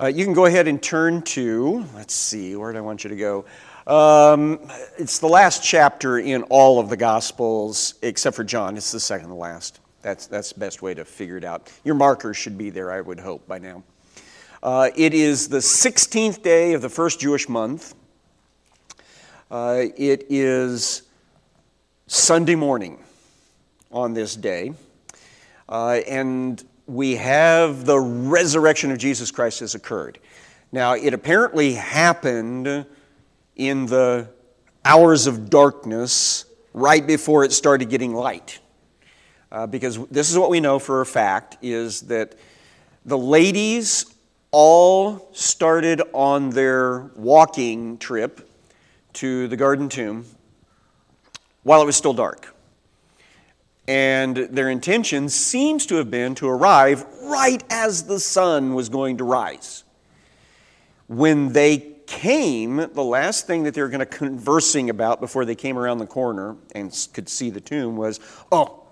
Uh, you can go ahead and turn to, let's see, where do I want you to go? Um, it's the last chapter in all of the Gospels, except for John. It's the second to last. That's, that's the best way to figure it out. Your markers should be there, I would hope, by now. Uh, it is the 16th day of the first Jewish month. Uh, it is Sunday morning on this day. Uh, and we have the resurrection of Jesus Christ has occurred. Now, it apparently happened in the hours of darkness right before it started getting light. Uh, because this is what we know for a fact is that the ladies all started on their walking trip to the garden tomb while it was still dark. And their intention seems to have been to arrive right as the sun was going to rise. When they came, the last thing that they were going to conversing about before they came around the corner and could see the tomb was, oh,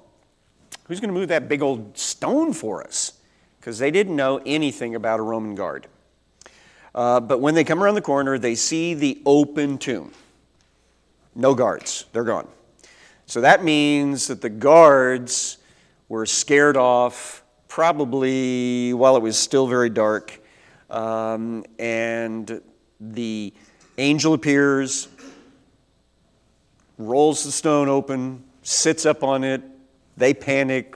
who's going to move that big old stone for us? Because they didn't know anything about a Roman guard. Uh, but when they come around the corner, they see the open tomb. No guards, they're gone. So that means that the guards were scared off probably while it was still very dark. Um, and the angel appears, rolls the stone open, sits up on it. They panic,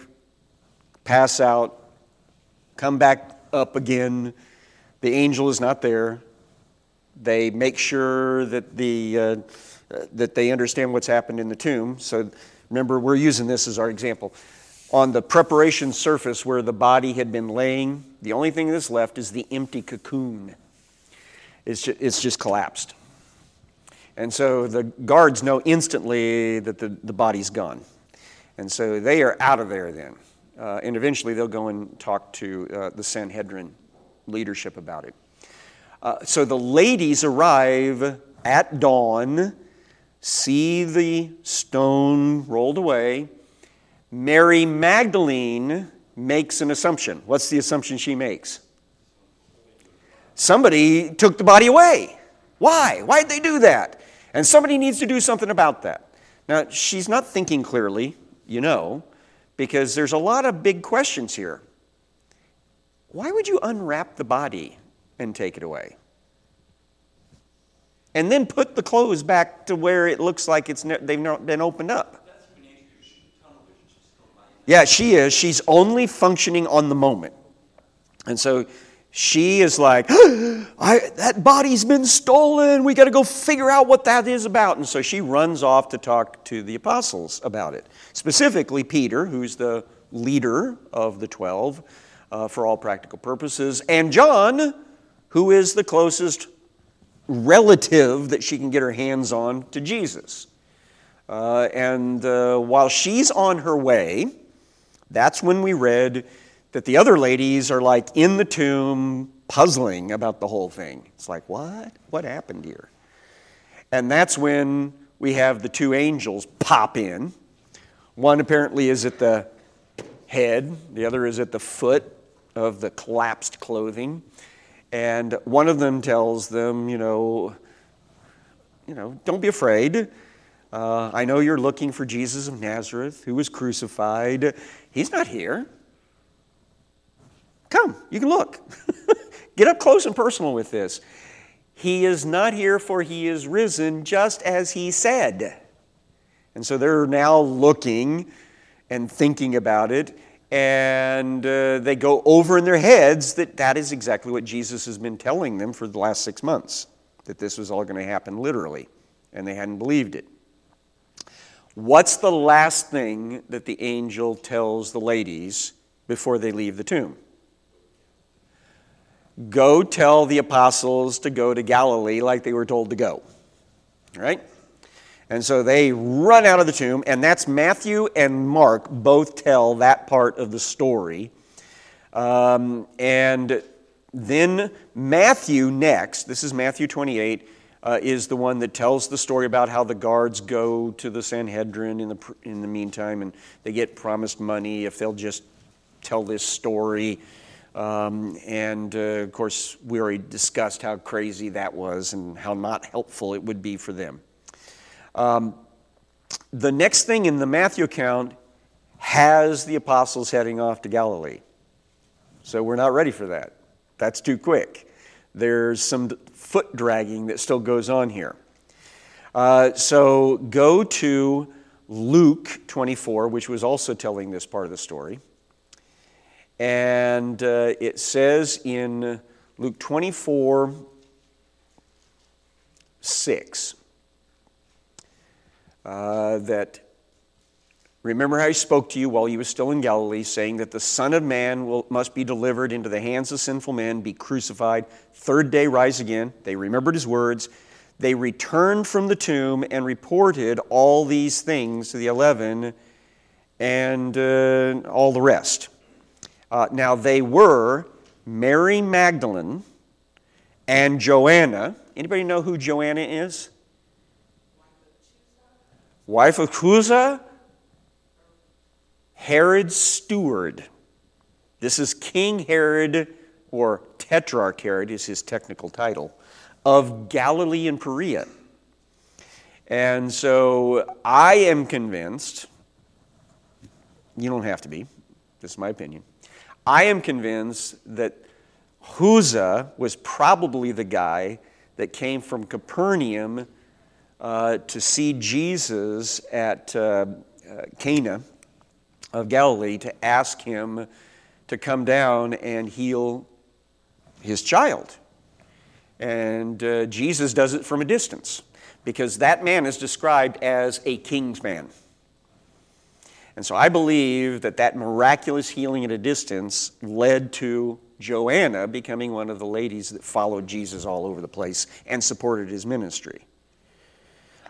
pass out, come back up again. The angel is not there. They make sure that the uh, that they understand what's happened in the tomb. So remember, we're using this as our example. On the preparation surface where the body had been laying, the only thing that's left is the empty cocoon. It's just, it's just collapsed. And so the guards know instantly that the, the body's gone. And so they are out of there then. Uh, and eventually they'll go and talk to uh, the Sanhedrin leadership about it. Uh, so the ladies arrive at dawn see the stone rolled away. Mary Magdalene makes an assumption. What's the assumption she makes? Somebody took the body away. Why? Why did they do that? And somebody needs to do something about that. Now, she's not thinking clearly, you know, because there's a lot of big questions here. Why would you unwrap the body and take it away? And then put the clothes back to where it looks like it's ne- they've not been opened up. Yeah, she is. She's only functioning on the moment. And so she is like, that body's been stolen. We got to go figure out what that is about. And so she runs off to talk to the apostles about it. Specifically, Peter, who's the leader of the 12 uh, for all practical purposes, and John, who is the closest relative that she can get her hands on to Jesus. Uh, and uh, while she's on her way, that's when we read that the other ladies are like in the tomb puzzling about the whole thing. It's like, what? What happened here? And that's when we have the two angels pop in. One apparently is at the head, the other is at the foot of the collapsed clothing. And one of them tells them, you know, you know, don't be afraid. Uh, I know you're looking for Jesus of Nazareth who was crucified. He's not here. Come, you can look. Get up close and personal with this. He is not here, for he is risen, just as he said. And so they're now looking and thinking about it and uh, they go over in their heads that that is exactly what Jesus has been telling them for the last six months, that this was all going to happen literally, and they hadn't believed it. What's the last thing that the angel tells the ladies before they leave the tomb? Go tell the apostles to go to Galilee like they were told to go. Right? And so they run out of the tomb, and that's Matthew and Mark both tell that part of the story. Um, and then Matthew next, this is Matthew 28, uh, is the one that tells the story about how the guards go to the Sanhedrin in the, in the meantime, and they get promised money if they'll just tell this story Um, and uh, of course, we already discussed how crazy that was and how not helpful it would be for them. Um, the next thing in the Matthew account has the apostles heading off to Galilee. So we're not ready for that. That's too quick. There's some foot dragging that still goes on here. Uh, so go to Luke 24, which was also telling this part of the story. And uh, it says in Luke 24, 6, uh, that remember how he spoke to you while he was still in Galilee, saying that the Son of Man will, must be delivered into the hands of sinful men, be crucified, third day rise again. They remembered his words. They returned from the tomb and reported all these things to the eleven and uh, all the rest. Uh, now, they were Mary Magdalene and Joanna. Anybody know who Joanna is? Wife of Chuza? Herod's steward. This is King Herod, or Tetrarch Herod is his technical title, of Galilee and Perea. And so I am convinced, you don't have to be, this is my opinion, I am convinced that Chuza was probably the guy that came from Capernaum uh, to see Jesus at uh, uh, Cana of Galilee to ask him to come down and heal his child. And uh, Jesus does it from a distance because that man is described as a king's man. And so I believe that that miraculous healing at a distance led to Joanna becoming one of the ladies that followed Jesus all over the place and supported his ministry.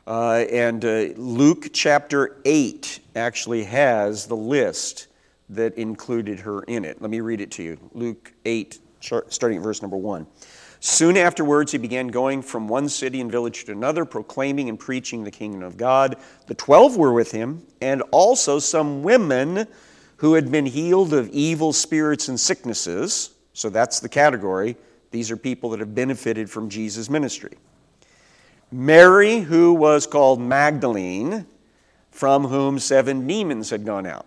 Uh, and uh, Luke chapter 8 actually has the list that included her in it. Let me read it to you. Luke 8, starting at verse number 1. Soon afterwards, he began going from one city and village to another, proclaiming and preaching the kingdom of God. The twelve were with him, and also some women who had been healed of evil spirits and sicknesses. So that's the category. These are people that have benefited from Jesus' ministry. Mary, who was called Magdalene, from whom seven demons had gone out.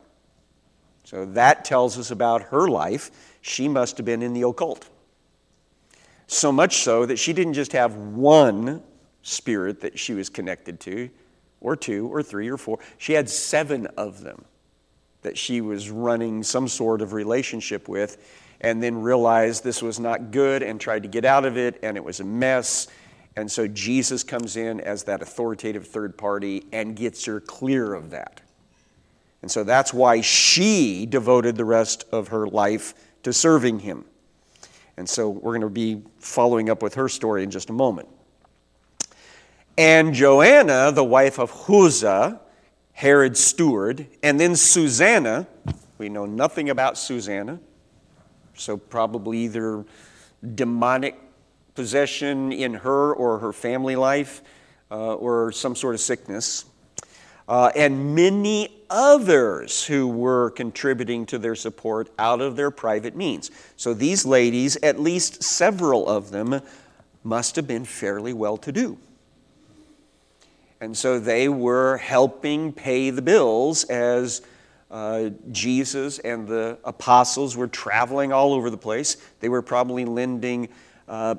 So that tells us about her life. She must have been in the occult. So much so that she didn't just have one spirit that she was connected to, or two, or three, or four. She had seven of them that she was running some sort of relationship with, and then realized this was not good and tried to get out of it, and it was a mess. And so Jesus comes in as that authoritative third party and gets her clear of that. And so that's why she devoted the rest of her life to serving him. And so we're going to be following up with her story in just a moment. And Joanna, the wife of Chuza, Herod's steward, and then Susanna, we know nothing about Susanna, so probably either demonic possession in her or her family life uh, or some sort of sickness uh, and many others who were contributing to their support out of their private means. So these ladies, at least several of them, must have been fairly well to do. And so they were helping pay the bills as uh, Jesus and the apostles were traveling all over the place. They were probably lending uh,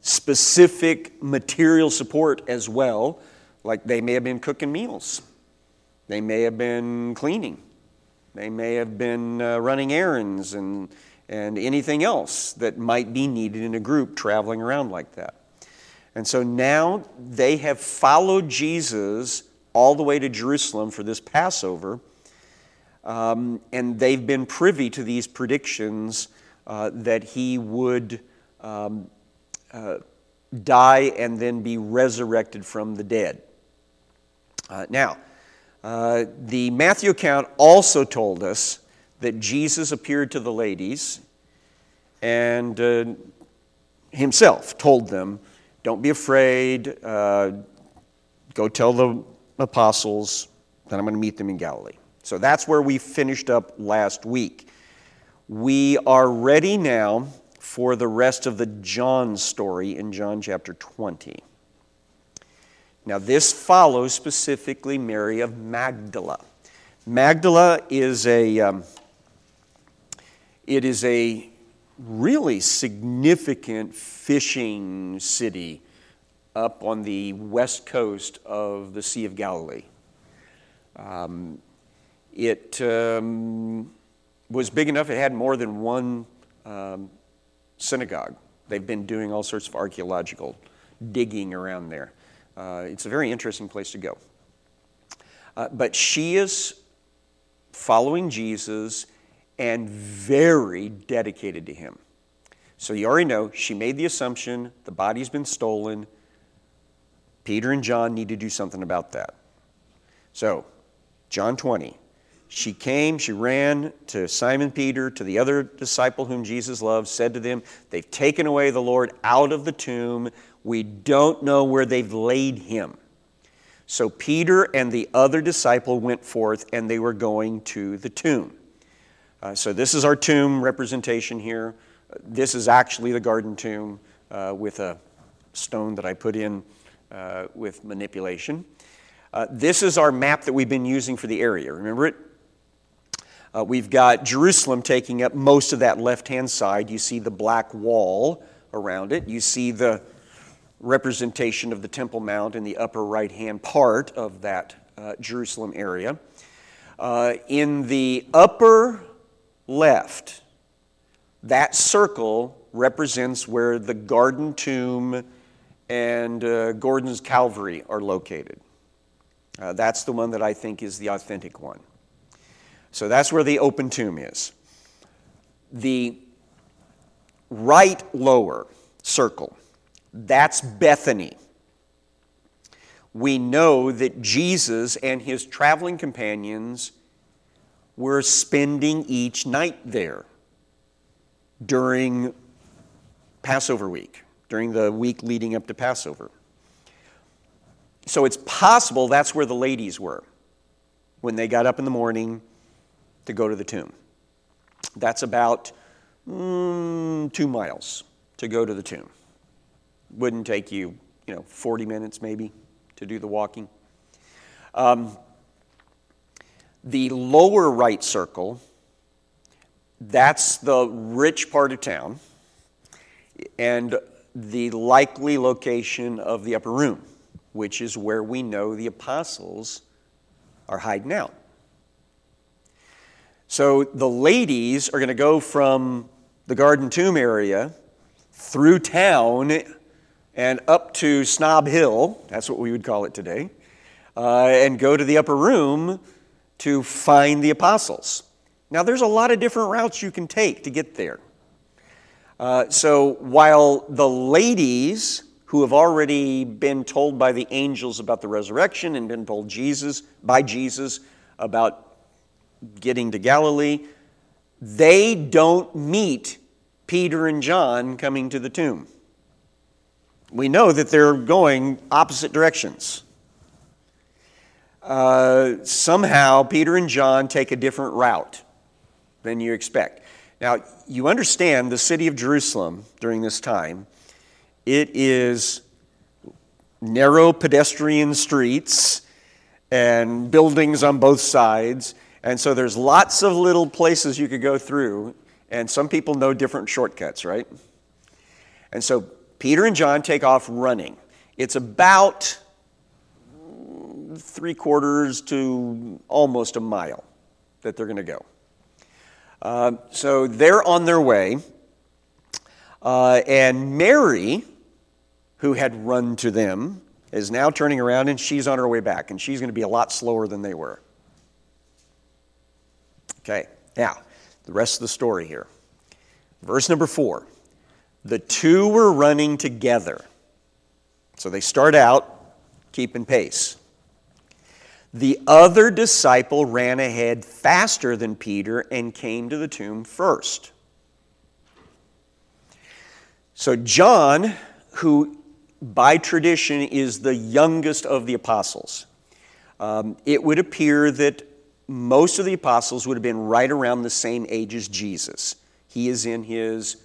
specific material support as well, like they may have been cooking meals they may have been cleaning. They may have been uh, running errands and, and anything else that might be needed in a group traveling around like that. And so now they have followed Jesus all the way to Jerusalem for this Passover, um, and they've been privy to these predictions uh, that he would um, uh, die and then be resurrected from the dead. Uh, now, uh, the Matthew account also told us that Jesus appeared to the ladies and uh, himself told them, Don't be afraid, uh, go tell the apostles that I'm going to meet them in Galilee. So that's where we finished up last week. We are ready now for the rest of the John story in John chapter 20. Now, this follows specifically Mary of Magdala. Magdala is a, um, it is a really significant fishing city up on the west coast of the Sea of Galilee. Um, it um, was big enough, it had more than one um, synagogue. They've been doing all sorts of archaeological digging around there. Uh, it's a very interesting place to go. Uh, but she is following Jesus and very dedicated to him. So you already know she made the assumption the body's been stolen. Peter and John need to do something about that. So, John 20. She came, she ran to Simon Peter, to the other disciple whom Jesus loved, said to them, They've taken away the Lord out of the tomb. We don't know where they've laid him. So Peter and the other disciple went forth, and they were going to the tomb. Uh, so this is our tomb representation here. This is actually the garden tomb uh, with a stone that I put in uh, with manipulation. Uh, this is our map that we've been using for the area. Remember it? Uh, we've got Jerusalem taking up most of that left hand side. You see the black wall around it. You see the representation of the Temple Mount in the upper right hand part of that uh, Jerusalem area. Uh, in the upper left, that circle represents where the garden tomb and uh, Gordon's Calvary are located. Uh, that's the one that I think is the authentic one. So that's where the open tomb is. The right lower circle, that's Bethany. We know that Jesus and his traveling companions were spending each night there during Passover week, during the week leading up to Passover. So it's possible that's where the ladies were when they got up in the morning to go to the tomb. That's about mm, two miles to go to the tomb. Wouldn't take you, you know, 40 minutes maybe to do the walking. Um, the lower right circle, that's the rich part of town and the likely location of the upper room, which is where we know the apostles are hiding out. So the ladies are going to go from the Garden Tomb area through town and up to Snob Hill, that's what we would call it today, uh, and go to the upper room to find the apostles. Now, there's a lot of different routes you can take to get there. Uh, so while the ladies who have already been told by the angels about the resurrection and been told Jesus by Jesus about getting to Galilee, they don't meet Peter and John coming to the tomb. We know that they're going opposite directions. Uh, somehow, Peter and John take a different route than you expect. Now, you understand the city of Jerusalem during this time, it is narrow pedestrian streets and buildings on both sides and so there's lots of little places you could go through, and some people know different shortcuts, right? And so Peter and John take off running. It's about three quarters to almost a mile that they're going to go. Uh, so they're on their way, uh, and Mary, who had run to them, is now turning around and she's on her way back, and she's going to be a lot slower than they were. Okay, now, the rest of the story here. Verse number four the two were running together. So they start out keeping pace. The other disciple ran ahead faster than Peter and came to the tomb first. So, John, who by tradition is the youngest of the apostles, um, it would appear that most of the apostles would have been right around the same age as Jesus. He is in his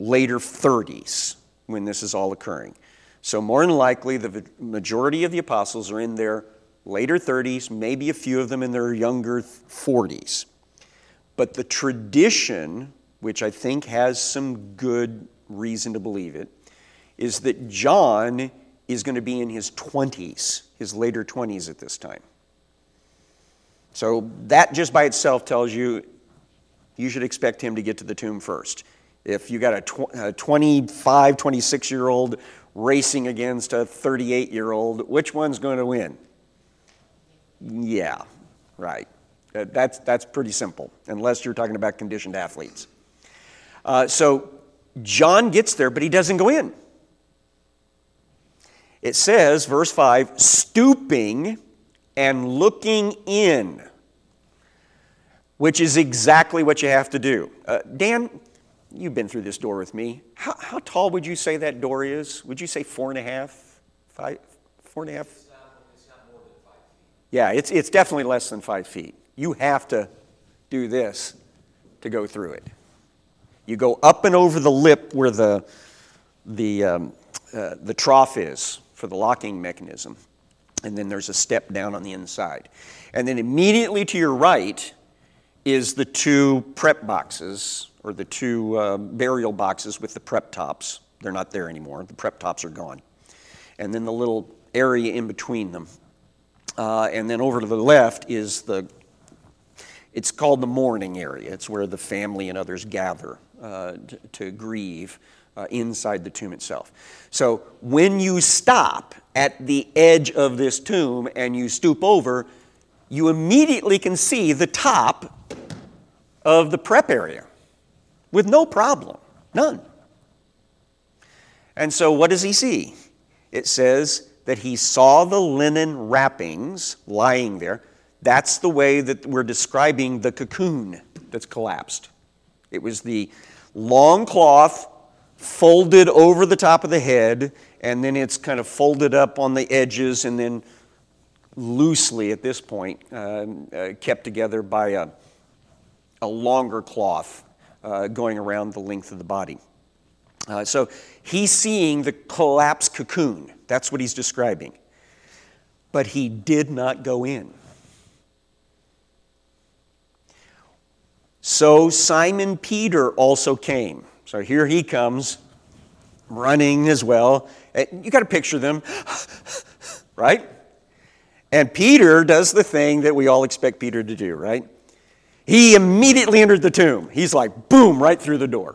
later 30s when this is all occurring. So, more than likely, the majority of the apostles are in their later 30s, maybe a few of them in their younger 40s. But the tradition, which I think has some good reason to believe it, is that John is going to be in his 20s, his later 20s at this time. So that just by itself tells you you should expect him to get to the tomb first. If you got a, tw- a 25, 26 year old racing against a 38 year old, which one's going to win? Yeah, right. That's, that's pretty simple, unless you're talking about conditioned athletes. Uh, so John gets there, but he doesn't go in. It says, verse 5, stooping and looking in, which is exactly what you have to do. Uh, Dan, you've been through this door with me. How, how, tall would you say that door is? Would you say four and a half, five, four and a half? It's not, it's not more than five feet. Yeah, it's, it's definitely less than five feet. You have to do this to go through it. You go up and over the lip where the, the, um, uh, the trough is for the locking mechanism. And then there's a step down on the inside. And then immediately to your right is the two prep boxes, or the two uh, burial boxes with the prep tops. They're not there anymore. The prep tops are gone. And then the little area in between them. Uh, and then over to the left is the, it's called the mourning area. It's where the family and others gather uh, to, to grieve uh, inside the tomb itself. So when you stop at the edge of this tomb and you stoop over, you immediately can see the top of the prep area with no problem, none. And so what does he see? It says that he saw the linen wrappings lying there. That's the way that we're describing the cocoon that's collapsed. It was the long cloth folded over the top of the head, and then it's kind of folded up on the edges and then loosely at this point uh, uh, kept together by a, a longer cloth uh, going around the length of the body. Uh, so he's seeing the collapsed cocoon. That's what he's describing. But he did not go in. So Simon Peter also came. So here he comes, running as well. You got to picture them, right? And Peter does the thing that we all expect Peter to do, right? He immediately entered the tomb. He's like, boom, right through the door.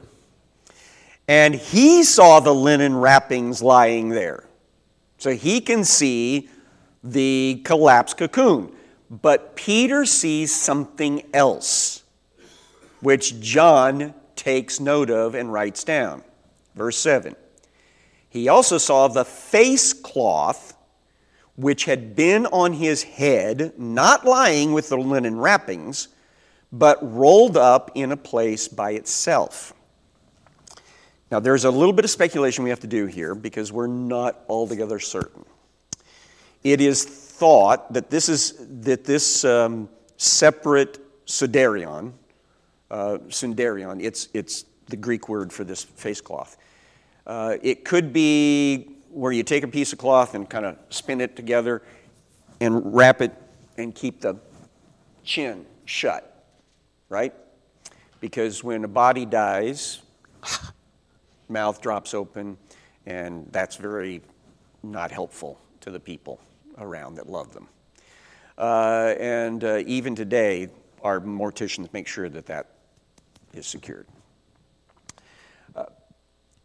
And he saw the linen wrappings lying there. So he can see the collapsed cocoon. But Peter sees something else, which John takes note of and writes down. Verse 7. He also saw the face cloth which had been on his head, not lying with the linen wrappings, but rolled up in a place by itself. Now, there's a little bit of speculation we have to do here because we're not altogether certain. It is thought that this is that this um, separate sudarion, uh, sundarion, it's, it's the Greek word for this face cloth. Uh, it could be where you take a piece of cloth and kind of spin it together and wrap it and keep the chin shut, right? Because when a body dies, mouth drops open, and that's very not helpful to the people around that love them. Uh, and uh, even today, our morticians make sure that that is secured. Uh,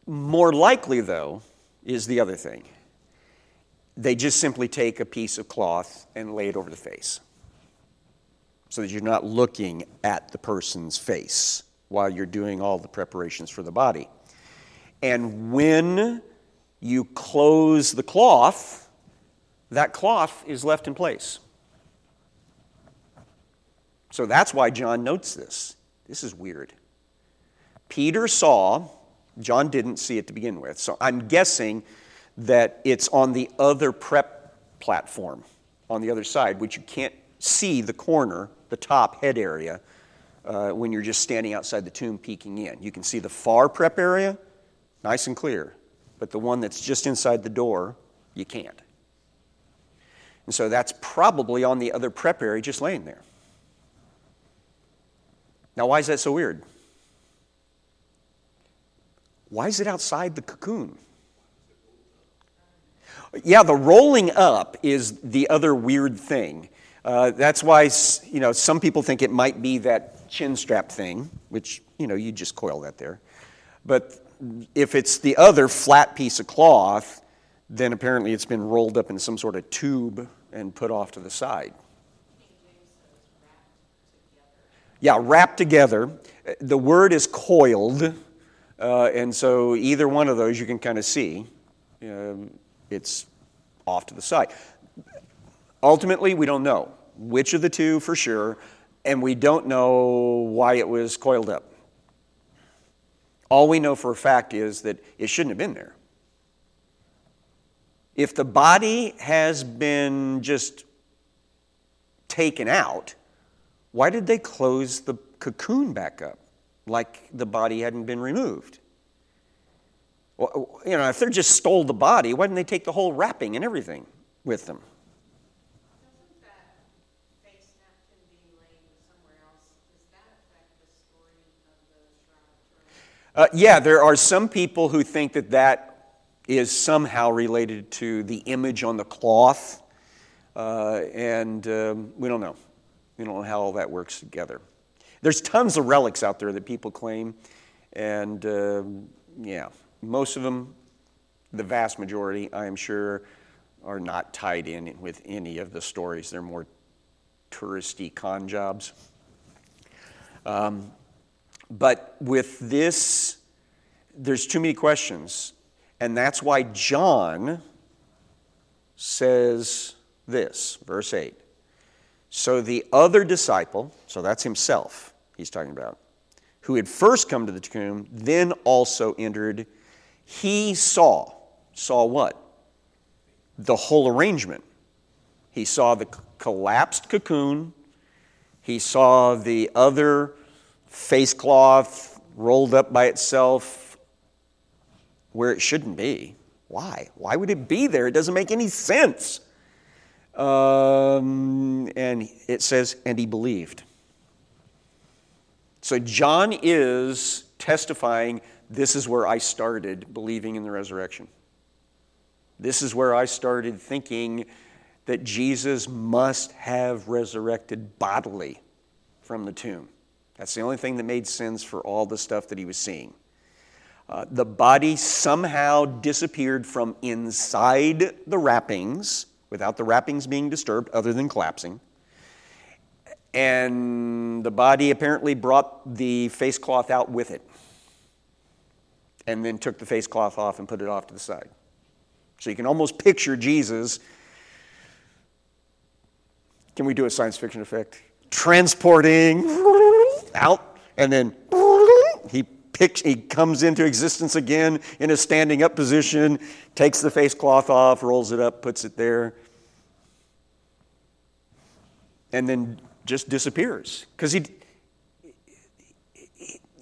more likely, though, is the other thing. They just simply take a piece of cloth and lay it over the face so that you're not looking at the person's face while you're doing all the preparations for the body. And when you close the cloth, that cloth is left in place. So that's why John notes this. This is weird. Peter saw, John didn't see it to begin with, so I'm guessing that it's on the other prep platform on the other side, which you can't see the corner, the top head area, uh, when you're just standing outside the tomb peeking in. You can see the far prep area, nice and clear, but the one that's just inside the door, you can't. And so that's probably on the other prep area just laying there. Now, why is that so weird? Why is it outside the cocoon? Yeah, the rolling up is the other weird thing. Uh, that's why you know some people think it might be that chin strap thing, which you know you just coil that there. But if it's the other flat piece of cloth, then apparently it's been rolled up in some sort of tube and put off to the side. Yeah, wrapped together. The word is coiled, uh, and so either one of those you can kind of see. Um, it's off to the side. Ultimately, we don't know which of the two for sure, and we don't know why it was coiled up. All we know for a fact is that it shouldn't have been there. If the body has been just taken out, why did they close the cocoon back up like the body hadn't been removed? Well, you know, if they just stole the body, why didn't they take the whole wrapping and everything with them? Uh, yeah, there are some people who think that that is somehow related to the image on the cloth, uh, and um, we don't know. We don't know how all that works together. There's tons of relics out there that people claim, and uh, yeah, most of them, the vast majority, I am sure, are not tied in with any of the stories. They're more touristy con jobs. Um, but with this, there's too many questions. And that's why John says this, verse 8. So the other disciple, so that's himself he's talking about, who had first come to the tomb, then also entered, he saw. Saw what? The whole arrangement. He saw the collapsed cocoon. He saw the other face cloth rolled up by itself where it shouldn't be. Why? Why would it be there? It doesn't make any sense. Um, and it says, and he believed. So John is testifying this is where I started believing in the resurrection. This is where I started thinking that Jesus must have resurrected bodily from the tomb. That's the only thing that made sense for all the stuff that he was seeing. Uh, the body somehow disappeared from inside the wrappings without the wrappings being disturbed, other than collapsing. And the body apparently brought the face cloth out with it and then took the face cloth off and put it off to the side. So you can almost picture Jesus. Can we do a science fiction effect? Transporting out, and then he picks, he comes into existence again in a standing up position, takes the face cloth off, rolls it up, puts it there, and then just disappears. Because he,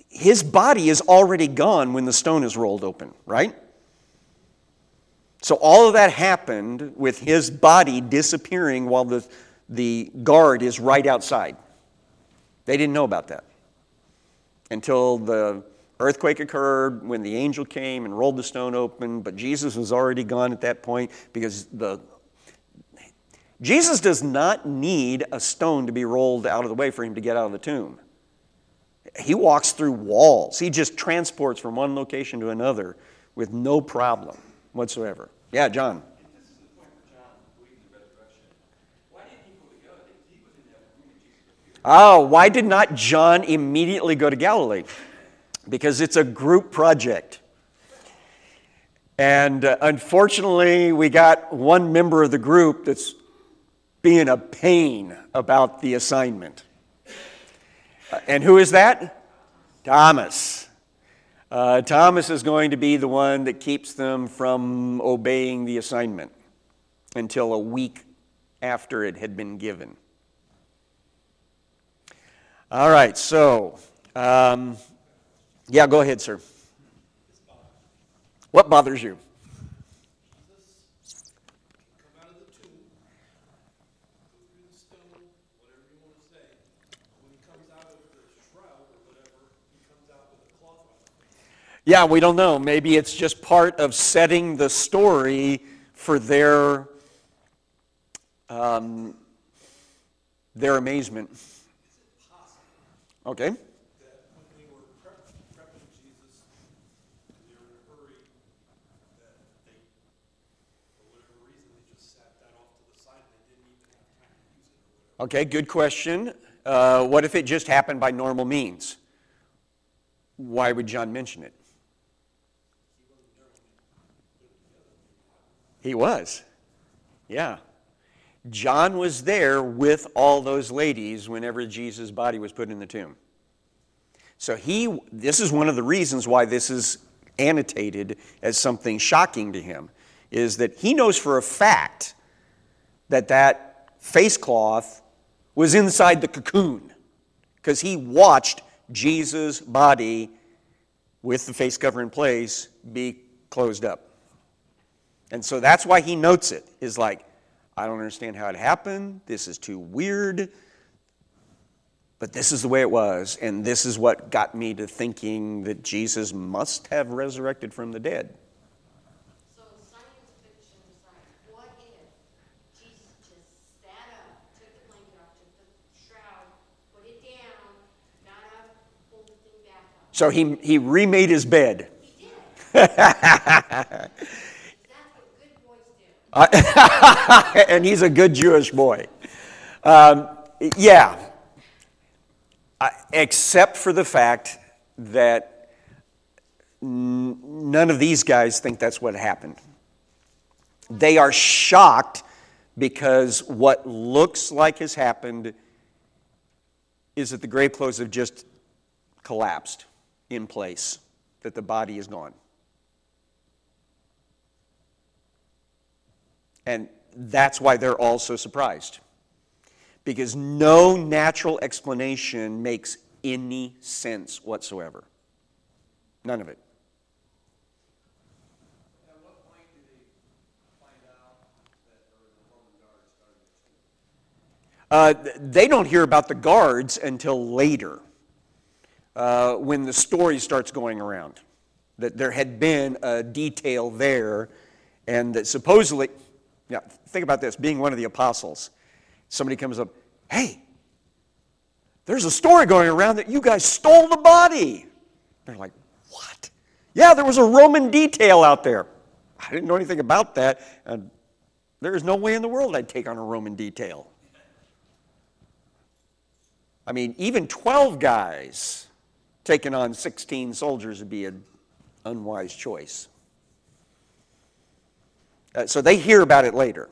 his body is already gone when the stone is rolled open, right? So all of that happened with his body disappearing while the, the guard is right outside. They didn't know about that until the earthquake occurred when the angel came and rolled the stone open, but Jesus was already gone at that point because the Jesus does not need a stone to be rolled out of the way for him to get out of the tomb. He walks through walls. He just transports from one location to another with no problem whatsoever. Yeah, John. Oh, why did not John immediately go to Galilee? Because it's a group project. And uh, unfortunately, we got one member of the group that's being a pain about the assignment. Uh, and who is that? Thomas. Uh, Thomas is going to be the one that keeps them from obeying the assignment until a week after it had been given. All right, so, um, yeah, go ahead, sir. What bothers you? Yeah, we don't know. Maybe it's just part of setting the story for their um, their amazement. Okay. Okay, good question. Uh, what if it just happened by normal means? Why would John mention it? He was. Yeah. John was there with all those ladies whenever Jesus' body was put in the tomb. So he this is one of the reasons why this is annotated as something shocking to him is that he knows for a fact that that face cloth was inside the cocoon because he watched Jesus' body with the face cover in place be closed up. And so that's why he notes it, is like, I don't understand how it happened. This is too weird. But this is the way it was. And this is what got me to thinking that Jesus must have resurrected from the dead. So science fiction aside, what if Jesus just sat up, took the blanket off, took the shroud, put it down, got up, pulled the thing back up? So he, he remade his bed. He did. and he's a good Jewish boy. Um, yeah, except for the fact that none of these guys think that's what happened. They are shocked because what looks like has happened is that the grave clothes have just collapsed in place, that the body is gone. And that's why they're all so surprised. Because no natural explanation makes any sense whatsoever. None of it. Uh, they don't hear about the guards until later, uh, when the story starts going around. That there had been a detail there, and that supposedly, now, think about this being one of the apostles, somebody comes up, hey, there's a story going around that you guys stole the body. They're like, what? Yeah, there was a Roman detail out there. I didn't know anything about that. And there's no way in the world I'd take on a Roman detail. I mean, even 12 guys taking on 16 soldiers would be an unwise choice. Uh, so they hear about it later.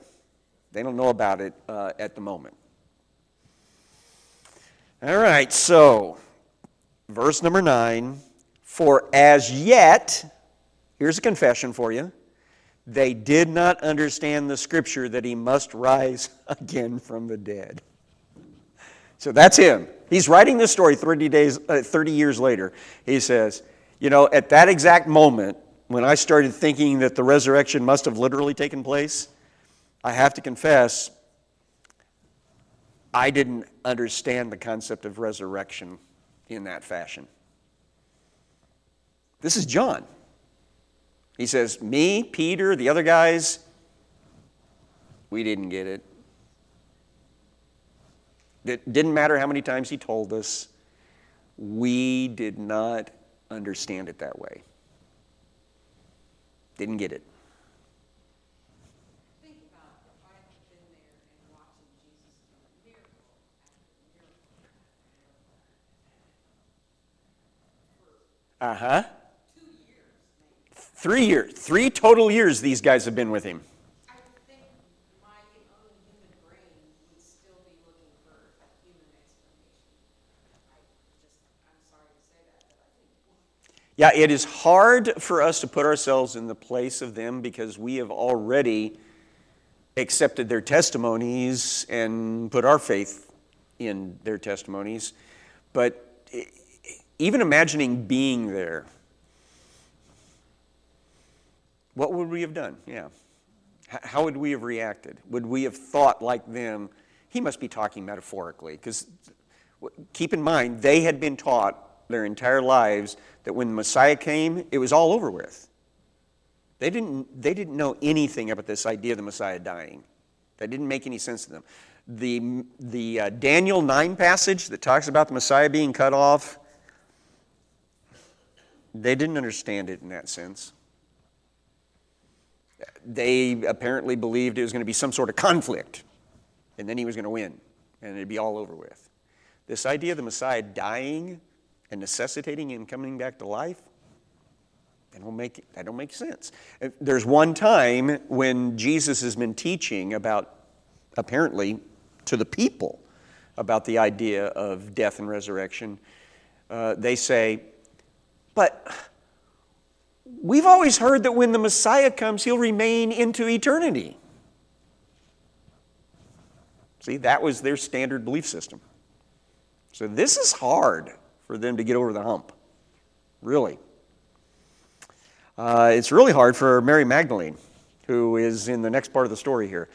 They don't know about it uh, at the moment. All right, so verse number nine For as yet, here's a confession for you, they did not understand the scripture that he must rise again from the dead. So that's him. He's writing this story 30, days, uh, 30 years later. He says, You know, at that exact moment, when I started thinking that the resurrection must have literally taken place, I have to confess, I didn't understand the concept of resurrection in that fashion. This is John. He says, Me, Peter, the other guys, we didn't get it. It didn't matter how many times he told us, we did not understand it that way. Didn't get it. Uh huh. Three years. Three total years these guys have been with him. Yeah, it is hard for us to put ourselves in the place of them because we have already accepted their testimonies and put our faith in their testimonies. But even imagining being there, what would we have done? Yeah. How would we have reacted? Would we have thought like them? He must be talking metaphorically, because keep in mind, they had been taught their entire lives that when the Messiah came, it was all over with. They didn't, they didn't know anything about this idea of the Messiah dying. That didn't make any sense to them. The, the uh, Daniel 9 passage that talks about the Messiah being cut off, they didn't understand it in that sense. They apparently believed it was going to be some sort of conflict, and then he was going to win, and it'd be all over with. This idea of the Messiah dying and necessitating him coming back to life, that don't make, that don't make sense. There's one time when Jesus has been teaching about, apparently, to the people about the idea of death and resurrection. Uh, they say, but we've always heard that when the Messiah comes, he'll remain into eternity. See, that was their standard belief system. So this is hard for them to get over the hump, really. Uh, it's really hard for Mary Magdalene, who is in the next part of the story here.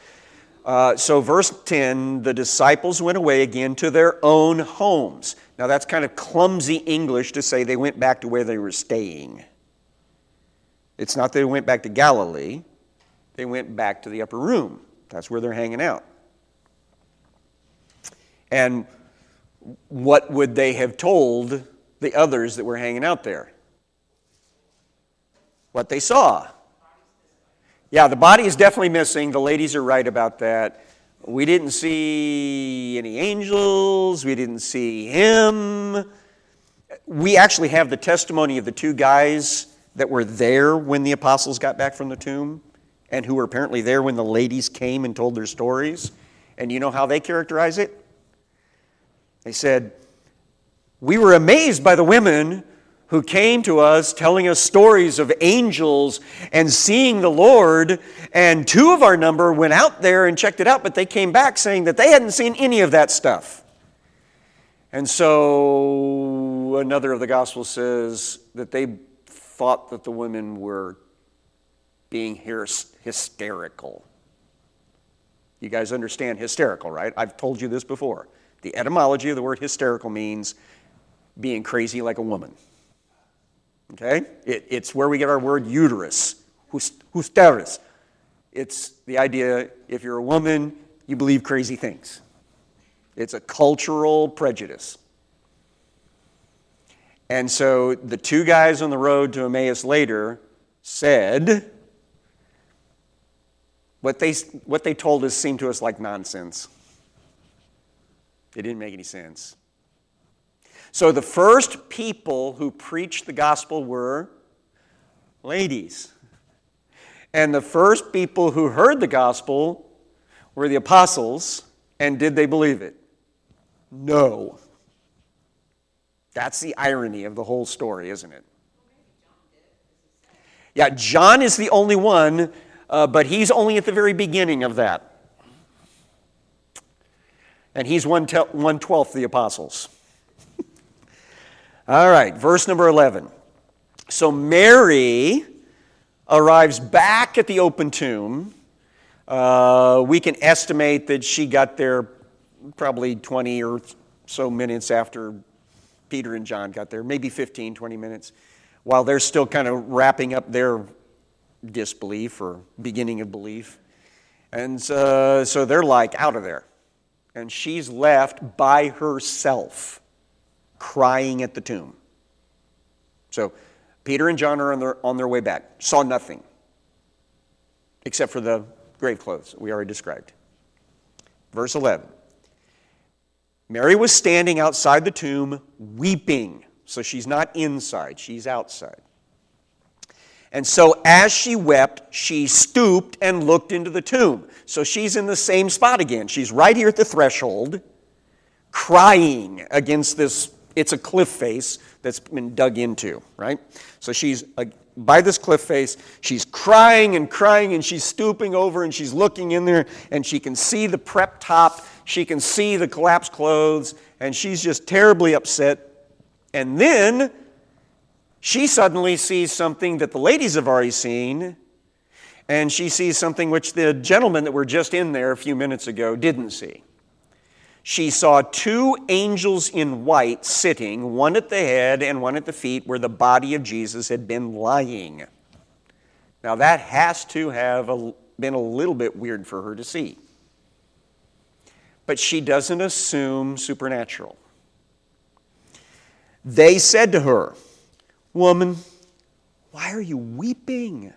Uh, so, verse 10 the disciples went away again to their own homes. Now, that's kind of clumsy English to say they went back to where they were staying. It's not that they went back to Galilee, they went back to the upper room. That's where they're hanging out. And what would they have told the others that were hanging out there? what they saw. Yeah, the body is definitely missing. The ladies are right about that. We didn't see any angels. We didn't see him. We actually have the testimony of the two guys that were there when the apostles got back from the tomb and who were apparently there when the ladies came and told their stories. And you know how they characterize it? They said, We were amazed by the women who came to us telling us stories of angels and seeing the Lord. And two of our number went out there and checked it out, but they came back saying that they hadn't seen any of that stuff. And so another of the Gospels says that they thought that the women were being hysterical. You guys understand hysterical, right? I've told you this before. The etymology of the word hysterical means being crazy like a woman. Okay? It, it's where we get our word uterus, hysteris. It's the idea if you're a woman, you believe crazy things. It's a cultural prejudice. And so the two guys on the road to Emmaus later said, what they, what they told us seemed to us like nonsense. It didn't make any sense. So the first people who preached the gospel were ladies. And the first people who heard the gospel were the apostles. And did they believe it? No. That's the irony of the whole story, isn't it? Yeah, John is the only one, uh, but he's only at the very beginning of that. And he's one, te- one twelfth the apostles. All right, verse number 11. So Mary arrives back at the open tomb. Uh, we can estimate that she got there probably 20 or so minutes after Peter and John got there, maybe 15, 20 minutes, while they're still kind of wrapping up their disbelief or beginning of belief. And uh, so they're like out of there. And she's left by herself crying at the tomb. So Peter and John are on their, on their way back, saw nothing except for the grave clothes we already described. Verse 11 Mary was standing outside the tomb weeping. So she's not inside, she's outside. And so as she wept, she stooped and looked into the tomb. So she's in the same spot again. She's right here at the threshold, crying against this it's a cliff face that's been dug into, right? So she's uh, by this cliff face, she's crying and crying, and she's stooping over and she's looking in there, and she can see the prep top. She can see the collapsed clothes, and she's just terribly upset. And then she suddenly sees something that the ladies have already seen, and she sees something which the gentlemen that were just in there a few minutes ago didn't see. She saw two angels in white sitting, one at the head and one at the feet, where the body of Jesus had been lying. Now, that has to have been a little bit weird for her to see. But she doesn't assume supernatural. They said to her, Woman, why are you weeping?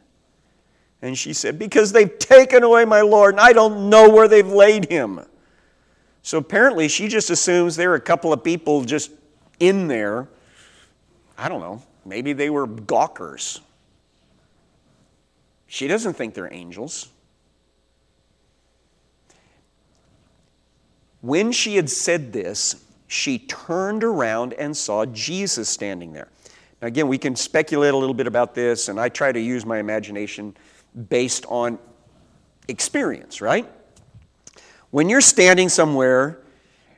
And she said, Because they've taken away my Lord, and I don't know where they've laid him. So apparently, she just assumes there are a couple of people just in there. I don't know. Maybe they were gawkers. She doesn't think they're angels. When she had said this, she turned around and saw Jesus standing there. Again, we can speculate a little bit about this, and I try to use my imagination based on experience, right? When you're standing somewhere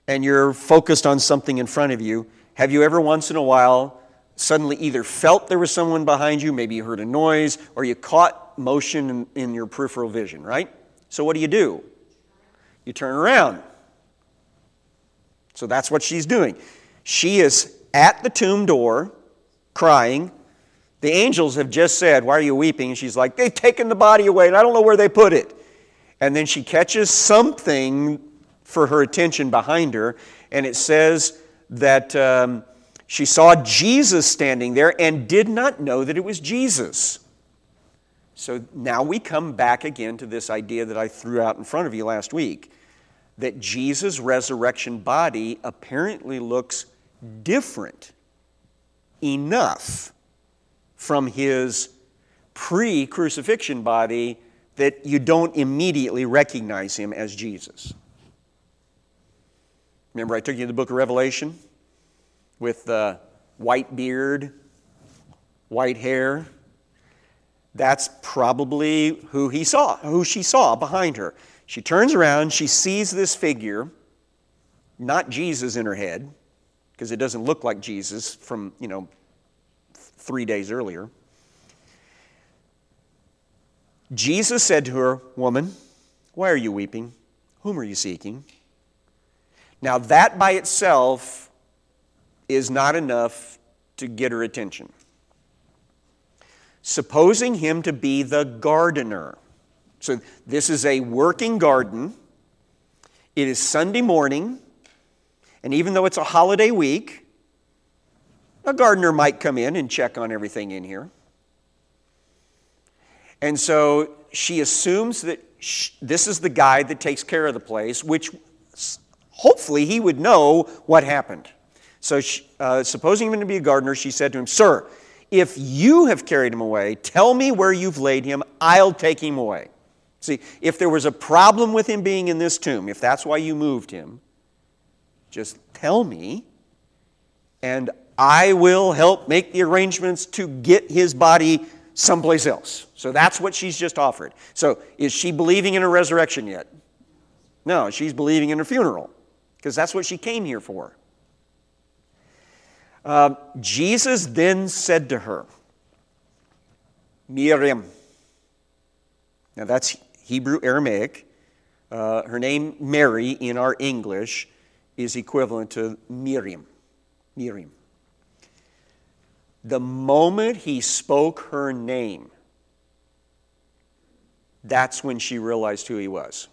and you're focused on something in front of you, have you ever once in a while suddenly either felt there was someone behind you, maybe you heard a noise, or you caught motion in, in your peripheral vision, right? So what do you do? You turn around. So that's what she's doing. She is at the tomb door crying. The angels have just said, Why are you weeping? And she's like, They've taken the body away and I don't know where they put it. And then she catches something for her attention behind her, and it says that um, she saw Jesus standing there and did not know that it was Jesus. So now we come back again to this idea that I threw out in front of you last week that Jesus' resurrection body apparently looks different enough from his pre crucifixion body that you don't immediately recognize him as Jesus. Remember, I took you to the book of Revelation with the white beard, white hair. That's probably who he saw, who she saw behind her. She turns around, she sees this figure, not Jesus in her head, because it doesn't look like Jesus from, you know, three days earlier. Jesus said to her, Woman, why are you weeping? Whom are you seeking? Now, that by itself is not enough to get her attention. Supposing him to be the gardener, so this is a working garden. It is Sunday morning, and even though it's a holiday week, a gardener might come in and check on everything in here. And so she assumes that this is the guy that takes care of the place, which hopefully he would know what happened. So, she, uh, supposing him to be a gardener, she said to him, Sir, if you have carried him away, tell me where you've laid him, I'll take him away. See, if there was a problem with him being in this tomb, if that's why you moved him, just tell me, and I will help make the arrangements to get his body someplace else. So that's what she's just offered. So is she believing in a resurrection yet? No, she's believing in a funeral because that's what she came here for. Uh, Jesus then said to her, Miriam. Now that's Hebrew Aramaic. Uh, her name, Mary, in our English, is equivalent to Miriam. Miriam. The moment he spoke her name, that's when she realized who he was.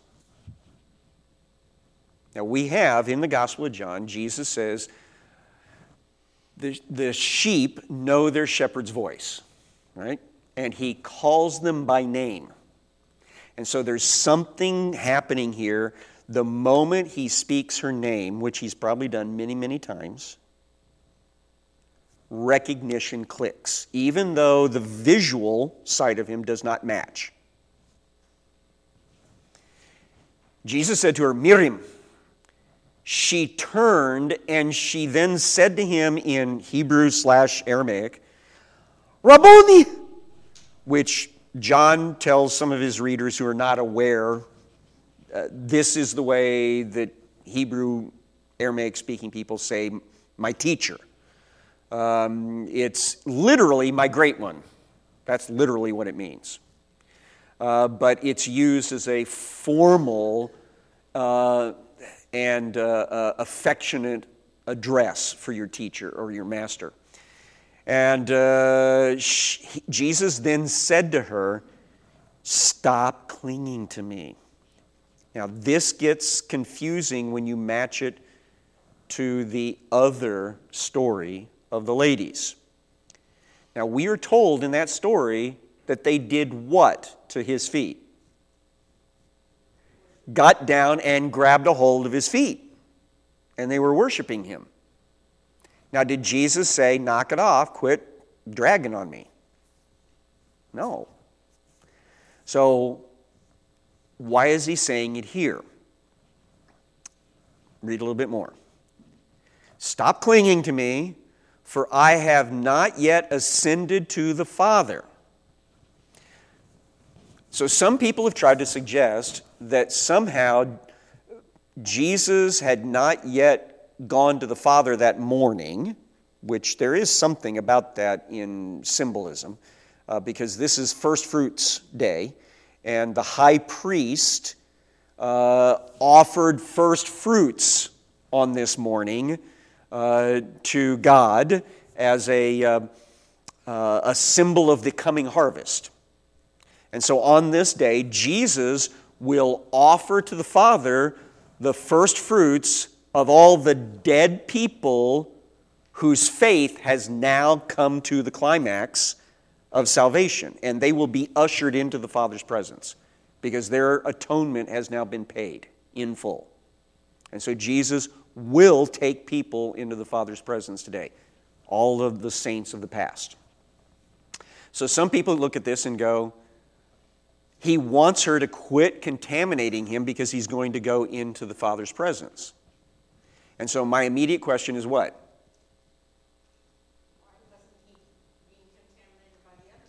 Now, we have in the Gospel of John, Jesus says, the, the sheep know their shepherd's voice, right? And he calls them by name. And so there's something happening here. The moment he speaks her name, which he's probably done many, many times, recognition clicks, even though the visual side of him does not match. Jesus said to her, Miriam. She turned and she then said to him in Hebrew slash Aramaic, Rabboni, which John tells some of his readers who are not aware uh, this is the way that Hebrew, Aramaic speaking people say, my teacher. Um, it's literally my great one. That's literally what it means. Uh, but it's used as a formal uh, and uh, uh affectionate address for your teacher or your master. And uh, she, Jesus then said to her, Stop clinging to me. Now, this gets confusing when you match it to the other story of the ladies. Now, we are told in that story that they did what to his feet? Got down and grabbed a hold of his feet, and they were worshiping him. Now, did Jesus say, knock it off, quit dragging on me? No. So, why is he saying it here? Read a little bit more. Stop clinging to me, for I have not yet ascended to the Father. So, some people have tried to suggest that somehow Jesus had not yet gone to the Father that morning, which there is something about that in symbolism, uh, because this is first fruits day, and the high priest uh, offered first fruits on this morning uh, to God as a, uh, uh, a symbol of the coming harvest. And so on this day, Jesus will offer to the Father the first fruits of all the dead people whose faith has now come to the climax of salvation. And they will be ushered into the Father's presence because their atonement has now been paid in full. And so Jesus will take people into the Father's presence today, all of the saints of the past. So some people look at this and go, he wants her to quit contaminating him because he's going to go into the Father's presence. And so my immediate question is what?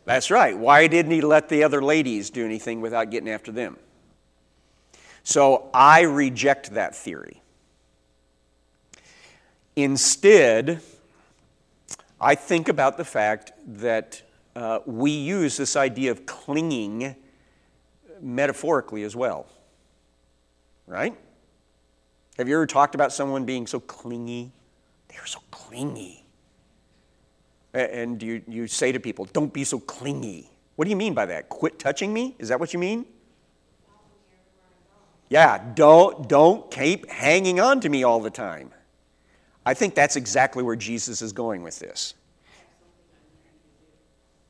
That's right. Why didn't he let the other ladies do anything without getting after them? So I reject that theory. Instead, I think about the fact that uh, we use this idea of clinging metaphorically as well. Right? Have you ever talked about someone being so clingy? They're so clingy. And you, you say to people, don't be so clingy. What do you mean by that? Quit touching me? Is that what you mean? Yeah, don't, don't keep hanging on to me all the time. I think that's exactly where Jesus is going with this.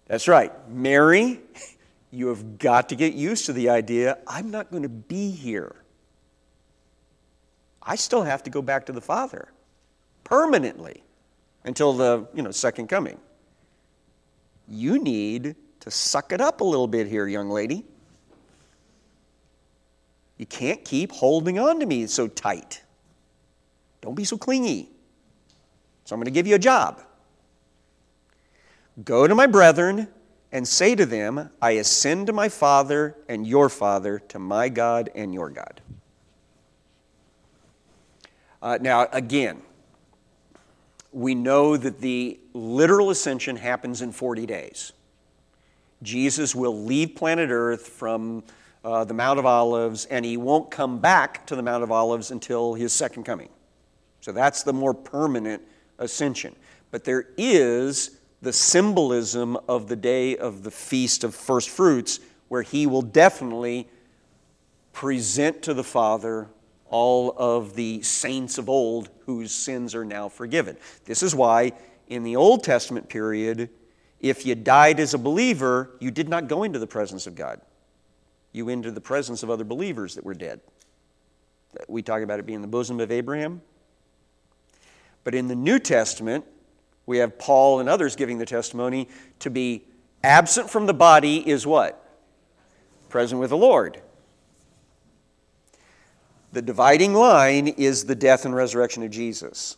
That's right. Mary, you have got to get used to the idea I'm not going to be here. I still have to go back to the Father permanently until the you know, second coming. You need to suck it up a little bit here, young lady. You can't keep holding on to me so tight. Don't be so clingy. So I'm going to give you a job. Go to my brethren and say to them, I ascend to my Father and your Father, to my God and your God. Uh, now, again, we know that the literal ascension happens in 40 days. Jesus will leave planet Earth from uh, the Mount of Olives, and he won't come back to the Mount of Olives until his second coming. So that's the more permanent ascension. But there is the symbolism of the day of the Feast of First Fruits, where he will definitely present to the Father all of the saints of old whose sins are now forgiven. This is why, in the Old Testament period, if you died as a believer, you did not go into the presence of God. You entered the presence of other believers that were dead. We talk about it being the bosom of Abraham. But in the New Testament, we have Paul and others giving the testimony to be absent from the body is what? Present with the Lord. The dividing line is the death and resurrection of Jesus.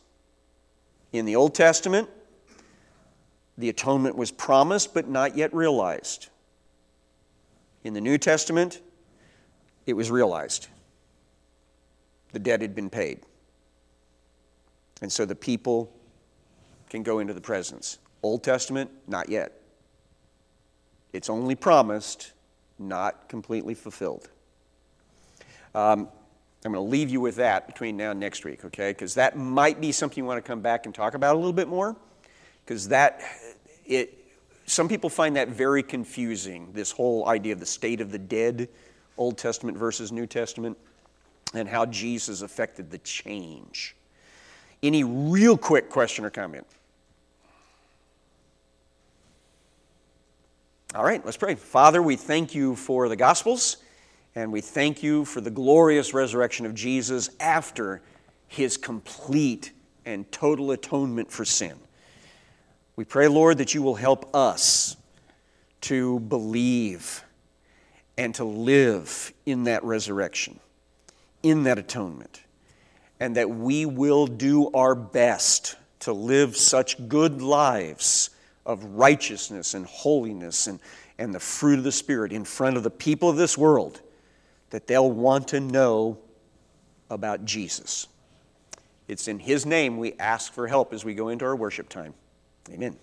In the Old Testament, the atonement was promised but not yet realized. In the New Testament, it was realized. the debt had been paid. And so the people can go into the presence. Old Testament, not yet. It's only promised, not completely fulfilled. Um, I'm going to leave you with that between now and next week, okay? Because that might be something you want to come back and talk about a little bit more. Because that, it, some people find that very confusing, this whole idea of the state of the dead, Old Testament versus New Testament, and how Jesus affected the change. Any real quick question or comment? All right, let's pray. Father, we thank you for the Gospels. And we thank you for the glorious resurrection of Jesus after his complete and total atonement for sin. We pray, Lord, that you will help us to believe and to live in that resurrection, in that atonement, and that we will do our best to live such good lives of righteousness and holiness and, and the fruit of the Spirit in front of the people of this world that they'll want to know about Jesus. It's in His name we ask for help as we go into our worship time. Amen.